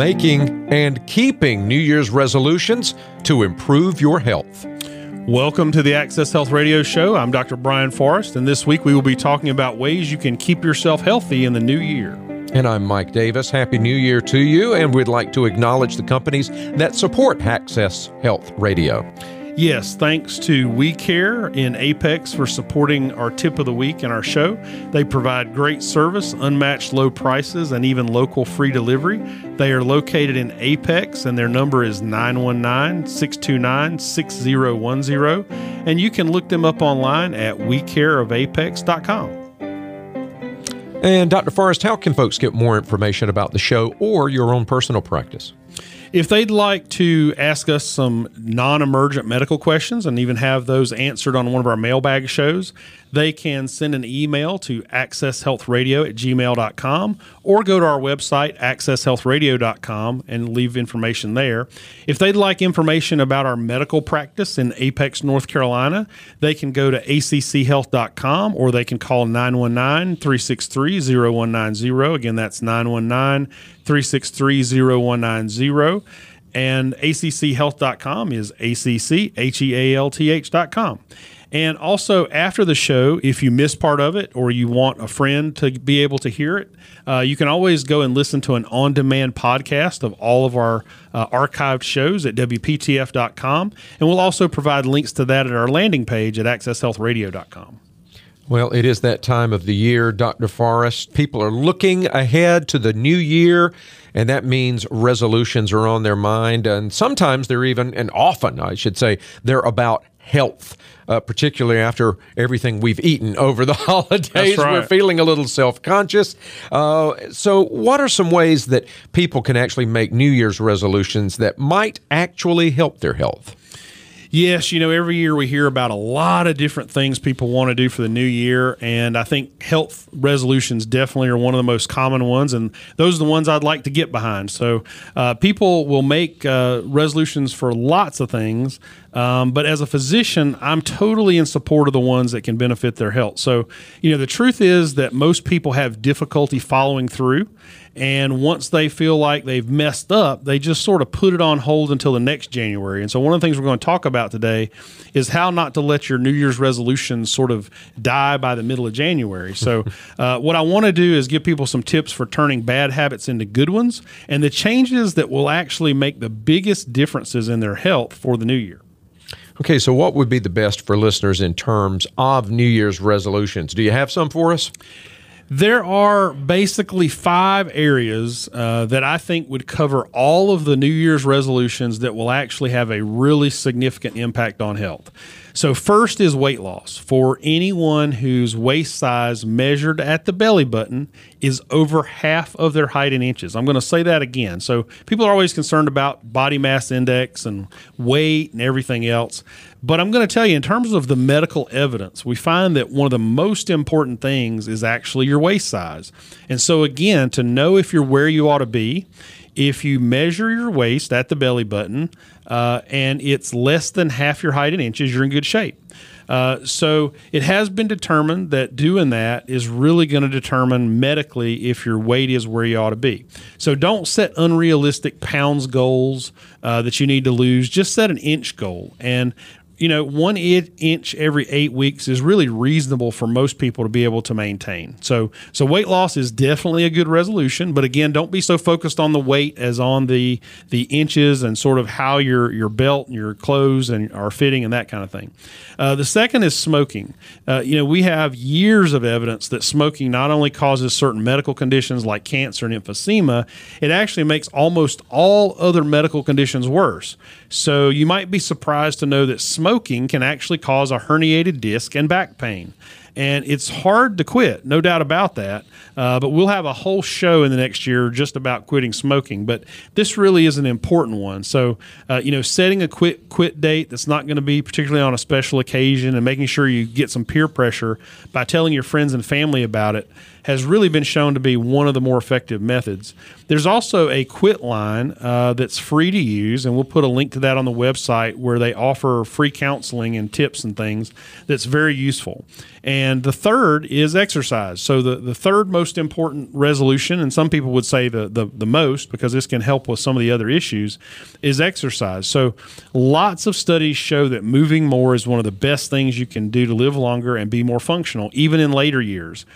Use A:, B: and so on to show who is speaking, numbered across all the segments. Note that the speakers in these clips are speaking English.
A: making and keeping New Year's resolutions to improve your health.
B: Welcome to the Access Health Radio Show. I'm Dr. Brian Forrest, and this week we will be talking about ways you can keep yourself healthy in the new year.
A: And I'm Mike Davis. Happy New Year to you, and we'd like to acknowledge the companies that support Access Health Radio.
B: Yes, thanks to We Care in Apex for supporting our tip of the week in our show. They provide great service, unmatched low prices, and even local free delivery. They are located in Apex, and their number is 919 629 6010. And you can look them up online at wecareofapex.com.
A: And Dr. Forrest, how can folks get more information about the show or your own personal practice?
B: If they'd like to ask us some non emergent medical questions and even have those answered on one of our mailbag shows, they can send an email to accesshealthradio at gmail.com or go to our website, accesshealthradio.com, and leave information there. If they'd like information about our medical practice in Apex, North Carolina, they can go to acchealth.com or they can call 919 363 0190. Again, that's 919 363 0190. And acchealth.com is acchealth.com. And also, after the show, if you miss part of it or you want a friend to be able to hear it, uh, you can always go and listen to an on demand podcast of all of our uh, archived shows at WPTF.com. And we'll also provide links to that at our landing page at AccessHealthRadio.com.
A: Well, it is that time of the year, Dr. Forrest. People are looking ahead to the new year, and that means resolutions are on their mind. And sometimes they're even, and often, I should say, they're about health uh, particularly after everything we've eaten over the holidays.
B: Right.
A: We're feeling a little self conscious. Uh, so, what are some ways that people can actually make New Year's resolutions that might actually help their health?
B: Yes, you know, every year we hear about a lot of different things people want to do for the new year. And I think health resolutions definitely are one of the most common ones. And those are the ones I'd like to get behind. So uh, people will make uh, resolutions for lots of things. Um, but as a physician, I'm totally in support of the ones that can benefit their health. So, you know, the truth is that most people have difficulty following through. And once they feel like they've messed up, they just sort of put it on hold until the next January. And so, one of the things we're going to talk about today is how not to let your New Year's resolutions sort of die by the middle of January. So, uh, what I want to do is give people some tips for turning bad habits into good ones and the changes that will actually make the biggest differences in their health for the new year.
A: Okay, so what would be the best for listeners in terms of New Year's resolutions? Do you have some for us?
B: There are basically five areas uh, that I think would cover all of the New Year's resolutions that will actually have a really significant impact on health. So, first is weight loss. For anyone whose waist size measured at the belly button is over half of their height in inches. I'm going to say that again. So, people are always concerned about body mass index and weight and everything else. But I'm going to tell you, in terms of the medical evidence, we find that one of the most important things is actually your waist size. And so, again, to know if you're where you ought to be, if you measure your waist at the belly button uh, and it's less than half your height in inches, you're in good shape. Uh, so it has been determined that doing that is really going to determine medically if your weight is where you ought to be. So don't set unrealistic pounds goals uh, that you need to lose. Just set an inch goal. And you know, one inch every eight weeks is really reasonable for most people to be able to maintain. So, so weight loss is definitely a good resolution. But again, don't be so focused on the weight as on the the inches and sort of how your your belt and your clothes and are fitting and that kind of thing. Uh, the second is smoking. Uh, you know, we have years of evidence that smoking not only causes certain medical conditions like cancer and emphysema, it actually makes almost all other medical conditions worse. So you might be surprised to know that smoking can actually cause a herniated disc and back pain and it's hard to quit, no doubt about that. Uh, but we'll have a whole show in the next year just about quitting smoking. But this really is an important one. So, uh, you know, setting a quit quit date that's not going to be particularly on a special occasion, and making sure you get some peer pressure by telling your friends and family about it has really been shown to be one of the more effective methods. There's also a quit line uh, that's free to use, and we'll put a link to that on the website where they offer free counseling and tips and things that's very useful. And the third is exercise. So the, the third most important resolution, and some people would say the, the, the most because this can help with some of the other issues, is exercise. So lots of studies show that moving more is one of the best things you can do to live longer and be more functional, even in later years.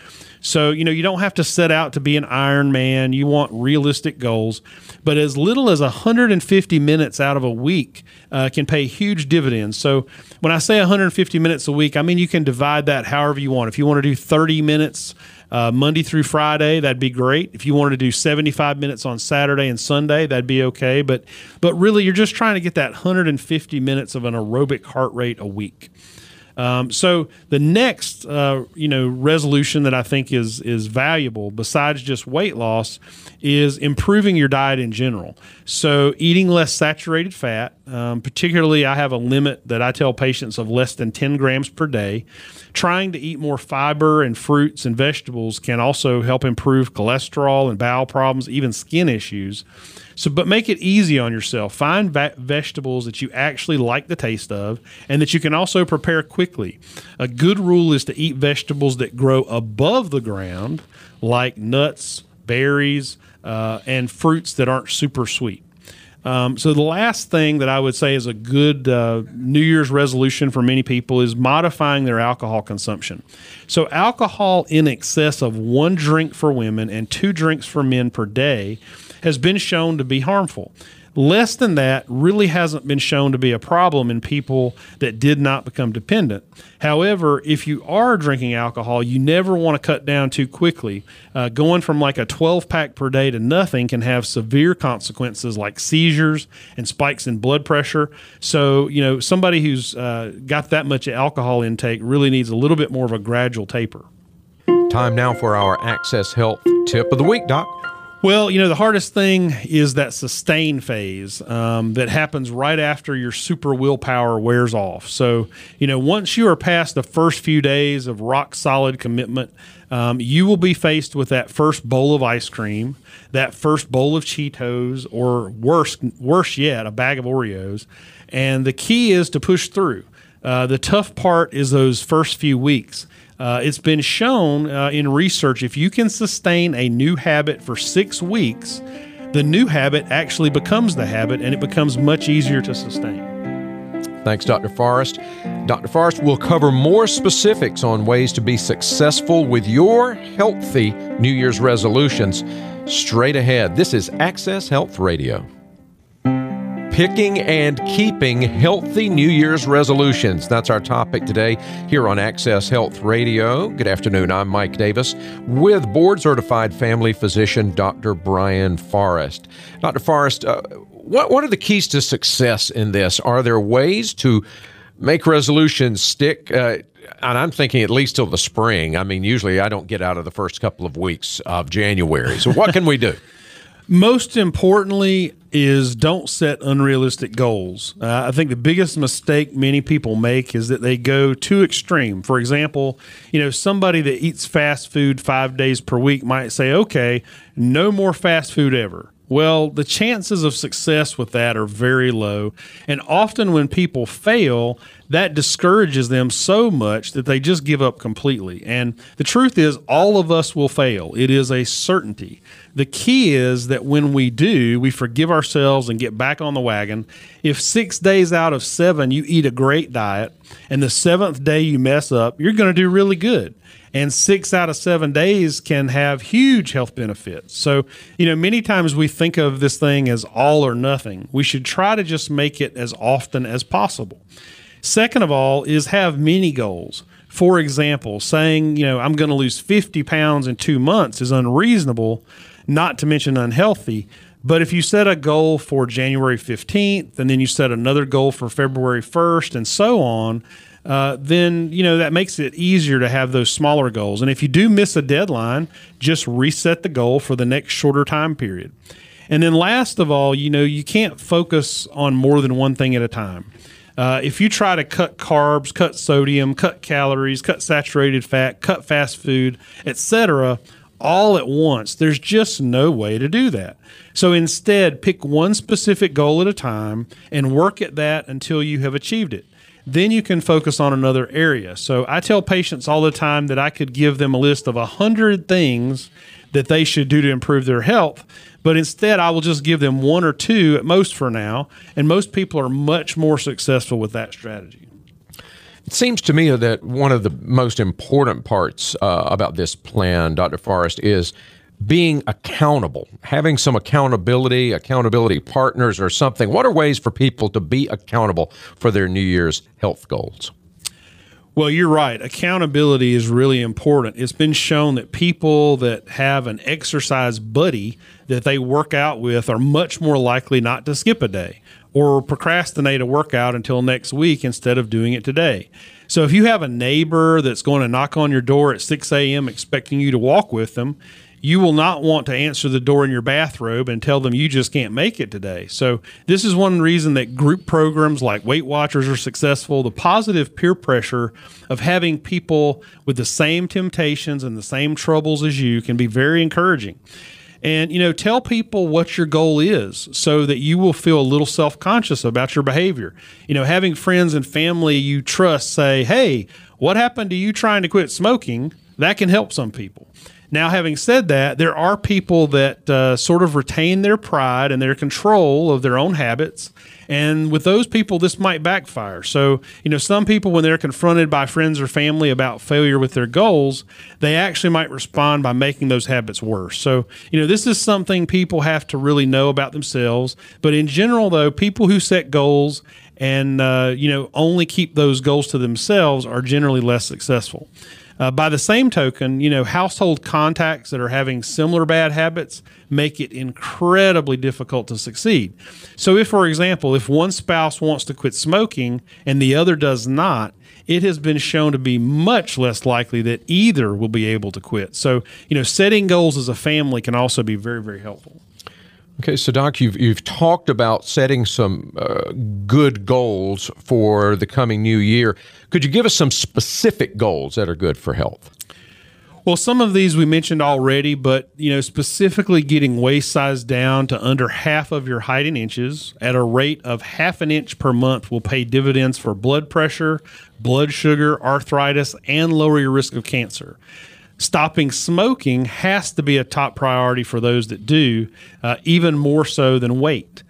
B: So, you know, you don't have to set out to be an Iron Man. You want realistic goals. But as little as 150 minutes out of a week uh, can pay huge dividends. So, when I say 150 minutes a week, I mean you can divide that however you want. If you want to do 30 minutes uh, Monday through Friday, that'd be great. If you wanted to do 75 minutes on Saturday and Sunday, that'd be okay. But but really, you're just trying to get that 150 minutes of an aerobic heart rate a week. Um, so the next, uh, you know, resolution that I think is is valuable, besides just weight loss, is improving your diet in general. So eating less saturated fat, um, particularly, I have a limit that I tell patients of less than 10 grams per day. Trying to eat more fiber and fruits and vegetables can also help improve cholesterol and bowel problems, even skin issues. So, but make it easy on yourself. Find va- vegetables that you actually like the taste of and that you can also prepare quickly. A good rule is to eat vegetables that grow above the ground, like nuts, berries, uh, and fruits that aren't super sweet. Um, so the last thing that I would say is a good uh, New Year's resolution for many people is modifying their alcohol consumption. So alcohol in excess of one drink for women and two drinks for men per day has been shown to be harmful. Less than that really hasn't been shown to be a problem in people that did not become dependent. However, if you are drinking alcohol, you never want to cut down too quickly. Uh, going from like a 12 pack per day to nothing can have severe consequences like seizures and spikes in blood pressure. So, you know, somebody who's uh, got that much alcohol intake really needs a little bit more of a gradual taper.
A: Time now for our Access Health tip of the week, Doc.
B: Well, you know, the hardest thing is that sustain phase um, that happens right after your super willpower wears off. So, you know, once you are past the first few days of rock solid commitment, um, you will be faced with that first bowl of ice cream, that first bowl of Cheetos, or worse, worse yet, a bag of Oreos. And the key is to push through. Uh, the tough part is those first few weeks. Uh, it's been shown uh, in research if you can sustain a new habit for six weeks, the new habit actually becomes the habit and it becomes much easier to sustain.
A: Thanks, Dr. Forrest. Dr. Forrest will cover more specifics on ways to be successful with your healthy New Year's resolutions straight ahead. This is Access Health Radio picking and keeping healthy New Year's resolutions. That's our topic today here on Access Health Radio. Good afternoon. I'm Mike Davis with board certified family physician Dr. Brian Forrest. Dr. Forrest, uh, what, what are the keys to success in this? Are there ways to make resolutions stick? Uh, and I'm thinking at least till the spring. I mean, usually I don't get out of the first couple of weeks of January. So, what can we do?
B: Most importantly, is don't set unrealistic goals. Uh, I think the biggest mistake many people make is that they go too extreme. For example, you know, somebody that eats fast food five days per week might say, okay, no more fast food ever. Well, the chances of success with that are very low. And often when people fail, that discourages them so much that they just give up completely. And the truth is, all of us will fail, it is a certainty. The key is that when we do, we forgive ourselves and get back on the wagon. If six days out of seven you eat a great diet, and the seventh day you mess up, you're going to do really good and six out of seven days can have huge health benefits. So, you know, many times we think of this thing as all or nothing. We should try to just make it as often as possible. Second of all, is have mini goals. For example, saying, you know, I'm going to lose 50 pounds in two months is unreasonable, not to mention unhealthy. But if you set a goal for January 15th and then you set another goal for February 1st and so on, uh, then you know that makes it easier to have those smaller goals. And if you do miss a deadline, just reset the goal for the next shorter time period. And then last of all, you know, you can't focus on more than one thing at a time. Uh, if you try to cut carbs, cut sodium, cut calories, cut saturated fat, cut fast food, etc., all at once, there's just no way to do that. So instead, pick one specific goal at a time and work at that until you have achieved it. then you can focus on another area. So I tell patients all the time that I could give them a list of 100 things that they should do to improve their health. But instead, I will just give them one or two at most for now. And most people are much more successful with that strategy.
A: It seems to me that one of the most important parts uh, about this plan, Dr. Forrest, is being accountable, having some accountability, accountability partners or something. What are ways for people to be accountable for their New Year's health goals?
B: Well, you're right. Accountability is really important. It's been shown that people that have an exercise buddy that they work out with are much more likely not to skip a day or procrastinate a workout until next week instead of doing it today. So if you have a neighbor that's going to knock on your door at 6 a.m. expecting you to walk with them, you will not want to answer the door in your bathrobe and tell them you just can't make it today. So, this is one reason that group programs like Weight Watchers are successful. The positive peer pressure of having people with the same temptations and the same troubles as you can be very encouraging. And, you know, tell people what your goal is so that you will feel a little self conscious about your behavior. You know, having friends and family you trust say, hey, what happened to you trying to quit smoking? That can help some people. Now, having said that, there are people that uh, sort of retain their pride and their control of their own habits. And with those people, this might backfire. So, you know, some people, when they're confronted by friends or family about failure with their goals, they actually might respond by making those habits worse. So, you know, this is something people have to really know about themselves. But in general, though, people who set goals and, uh, you know, only keep those goals to themselves are generally less successful. Uh, by the same token, you know, household contacts that are having similar bad habits make it incredibly difficult to succeed. So, if, for example, if one spouse wants to quit smoking and the other does not, it has been shown to be much less likely that either will be able to quit. So, you know, setting goals as a family can also be very, very helpful.
A: Okay, so Doc, you've you've talked about setting some uh, good goals for the coming new year. Could you give us some specific goals that are good for health?
B: Well, some of these we mentioned already, but you know, specifically getting waist size down to under half of your height in inches at a rate of half an inch per month will pay dividends for blood pressure, blood sugar, arthritis, and lower your risk of cancer stopping smoking has to be a top priority for those that do, uh, even more so than weight.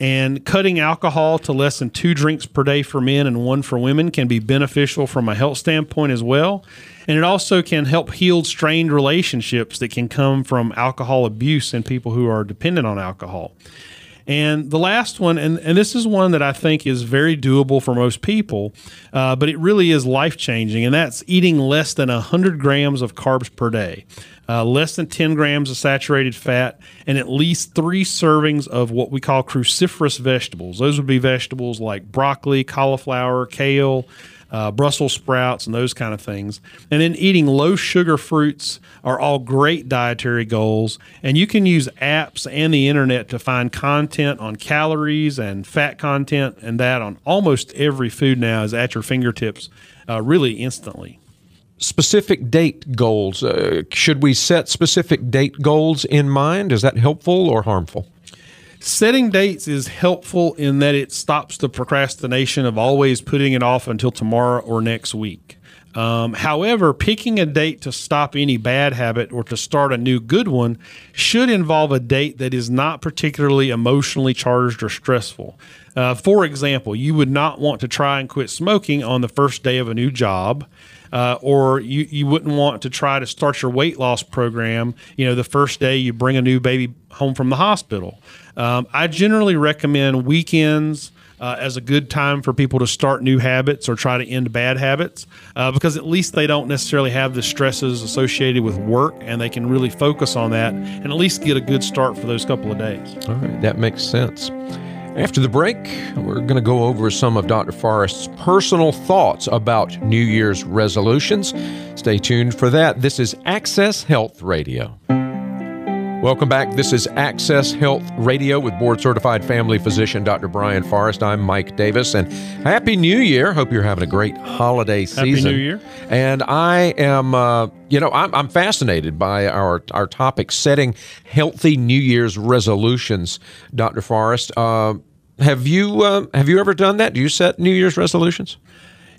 B: And cutting alcohol to less than two drinks per day for men and one for women can be beneficial from a health standpoint as well. And it also can help heal strained relationships that can come from alcohol abuse and people who are dependent on alcohol. And the last one, and, and this is one that I think is very doable for most people, uh, but it really is life changing, and that's eating less than 100 grams of carbs per day, uh, less than 10 grams of saturated fat, and at least three servings of what we call cruciferous vegetables. Those would be vegetables like broccoli, cauliflower, kale uh, Brussels sprouts, and those kind of things. And then eating low sugar fruits are all great dietary goals. And you can use apps and the internet to find content on calories and fat content, and that on almost every food now is at your fingertips uh, really instantly
A: specific date goals. Uh, should we set specific date goals in mind? Is that helpful or harmful?
B: Setting dates is helpful in that it stops the procrastination of always putting it off until tomorrow or next week. Um, however, picking a date to stop any bad habit or to start a new good one should involve a date that is not particularly emotionally charged or stressful. Uh, for example, you would not want to try and quit smoking on the first day of a new job. Uh, or you, you wouldn't want to try to start your weight loss program, you know, the first day you bring a new baby home from the hospital. Um, I generally recommend weekends. Uh, as a good time for people to start new habits or try to end bad habits uh, because at least they don't necessarily have the stresses associated with work and they can really focus on that and at least get a good start for those couple of days.
A: All right, that makes sense. After the break, we're going to go over some of Dr. Forrest's personal thoughts about New Year's resolutions. Stay tuned for that. This is Access Health Radio. Welcome back. This is Access Health Radio with board certified family physician Dr. Brian Forrest. I'm Mike Davis, and Happy New Year. Hope you're having a great holiday season.
B: Happy New Year.
A: And I am, uh, you know, I'm, I'm fascinated by our, our topic setting healthy New Year's resolutions, Dr. Forrest. Uh, Have you uh, have you ever done that? Do you set New Year's resolutions?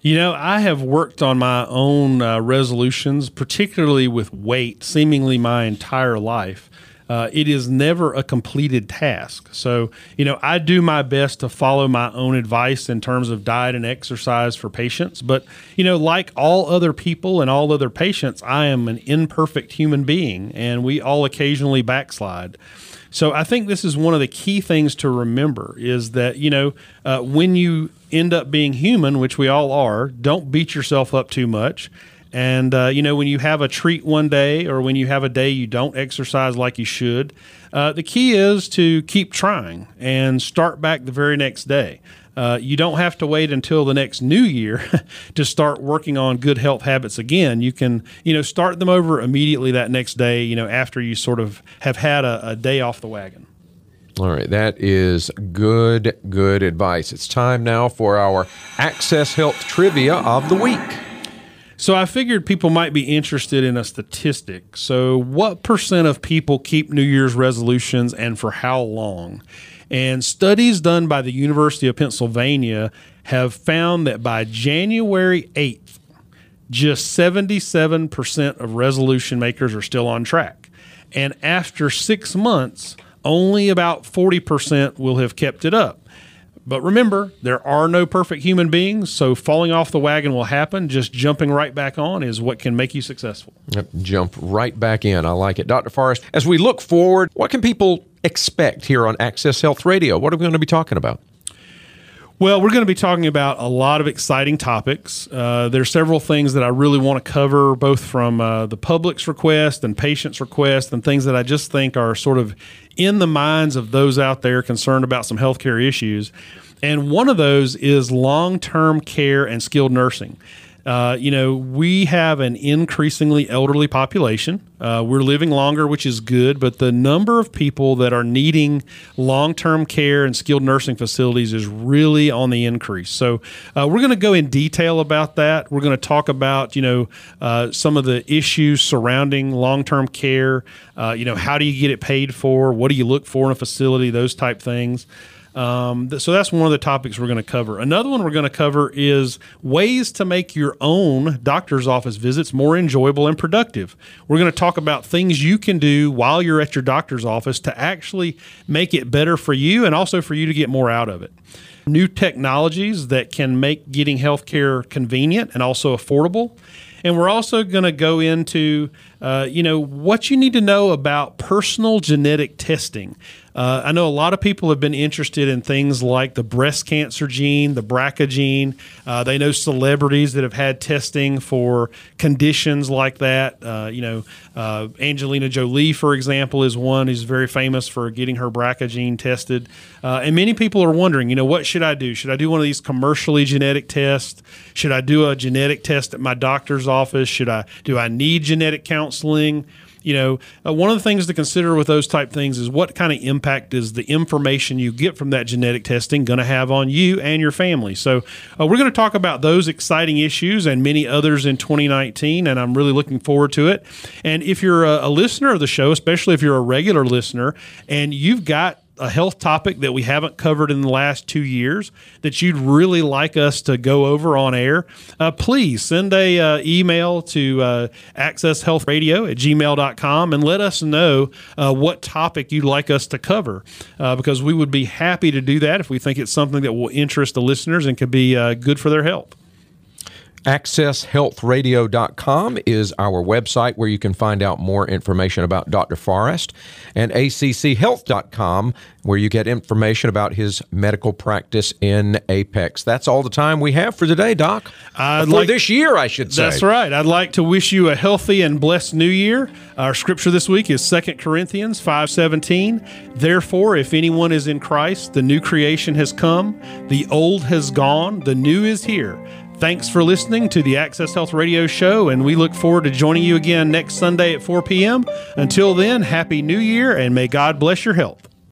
B: You know, I have worked on my own uh, resolutions, particularly with weight, seemingly my entire life. Uh, it is never a completed task. So, you know, I do my best to follow my own advice in terms of diet and exercise for patients. But, you know, like all other people and all other patients, I am an imperfect human being and we all occasionally backslide. So I think this is one of the key things to remember is that, you know, uh, when you end up being human, which we all are, don't beat yourself up too much. And, uh, you know, when you have a treat one day or when you have a day you don't exercise like you should, uh, the key is to keep trying and start back the very next day. Uh, you don't have to wait until the next new year to start working on good health habits again. You can, you know, start them over immediately that next day, you know, after you sort of have had a, a day off the wagon.
A: All right, that is good, good advice. It's time now for our Access Health Trivia of the Week.
B: So I figured people might be interested in a statistic. So, what percent of people keep New Year's resolutions and for how long? And studies done by the University of Pennsylvania have found that by January 8th, just 77% of resolution makers are still on track. And after six months, only about 40% will have kept it up. But remember, there are no perfect human beings, so falling off the wagon will happen. Just jumping right back on is what can make you successful.
A: Yep, jump right back in. I like it. Dr. Forrest, as we look forward, what can people expect here on Access Health Radio? What are we going to be talking about?
B: Well, we're going to be talking about a lot of exciting topics. Uh, there are several things that I really want to cover, both from uh, the public's request and patients' request, and things that I just think are sort of in the minds of those out there concerned about some healthcare issues. And one of those is long term care and skilled nursing. Uh, you know, we have an increasingly elderly population. Uh, we're living longer, which is good, but the number of people that are needing long term care and skilled nursing facilities is really on the increase. So, uh, we're going to go in detail about that. We're going to talk about, you know, uh, some of the issues surrounding long term care. Uh, you know, how do you get it paid for? What do you look for in a facility? Those type things. Um, th- so that's one of the topics we're going to cover. Another one we're going to cover is ways to make your own doctor's office visits more enjoyable and productive. We're going to talk about things you can do while you're at your doctor's office to actually make it better for you and also for you to get more out of it. New technologies that can make getting healthcare convenient and also affordable. And we're also going to go into, uh, you know, what you need to know about personal genetic testing. Uh, I know a lot of people have been interested in things like the breast cancer gene, the BRCA gene. Uh, they know celebrities that have had testing for conditions like that. Uh, you know, uh, Angelina Jolie, for example, is one who's very famous for getting her BRCA gene tested. Uh, and many people are wondering, you know, what should I do? Should I do one of these commercially genetic tests? Should I do a genetic test at my doctor's office? Should I do I need genetic counseling? You know, uh, one of the things to consider with those type things is what kind of impact is the information you get from that genetic testing going to have on you and your family. So uh, we're going to talk about those exciting issues and many others in 2019, and I'm really looking forward to it. And if you're a, a listener of the show, especially if you're a regular listener, and you've got a health topic that we haven't covered in the last two years that you'd really like us to go over on air, uh, please send a uh, email to uh, accesshealthradio at gmail.com and let us know uh, what topic you'd like us to cover uh, because we would be happy to do that if we think it's something that will interest the listeners and could be uh, good for their health.
A: AccessHealthRadio.com is our website where you can find out more information about Dr. Forrest, and ACCHealth.com where you get information about his medical practice in Apex. That's all the time we have for today, Doc.
B: I'd
A: for
B: like-
A: this year, I should say.
B: That's right. I'd like to wish you a healthy and blessed new year. Our scripture this week is 2 Corinthians 5:17. Therefore, if anyone is in Christ, the new creation has come, the old has gone, the new is here. Thanks for listening to the Access Health Radio Show, and we look forward to joining you again next Sunday at 4 p.m. Until then, Happy New Year, and may God bless your health.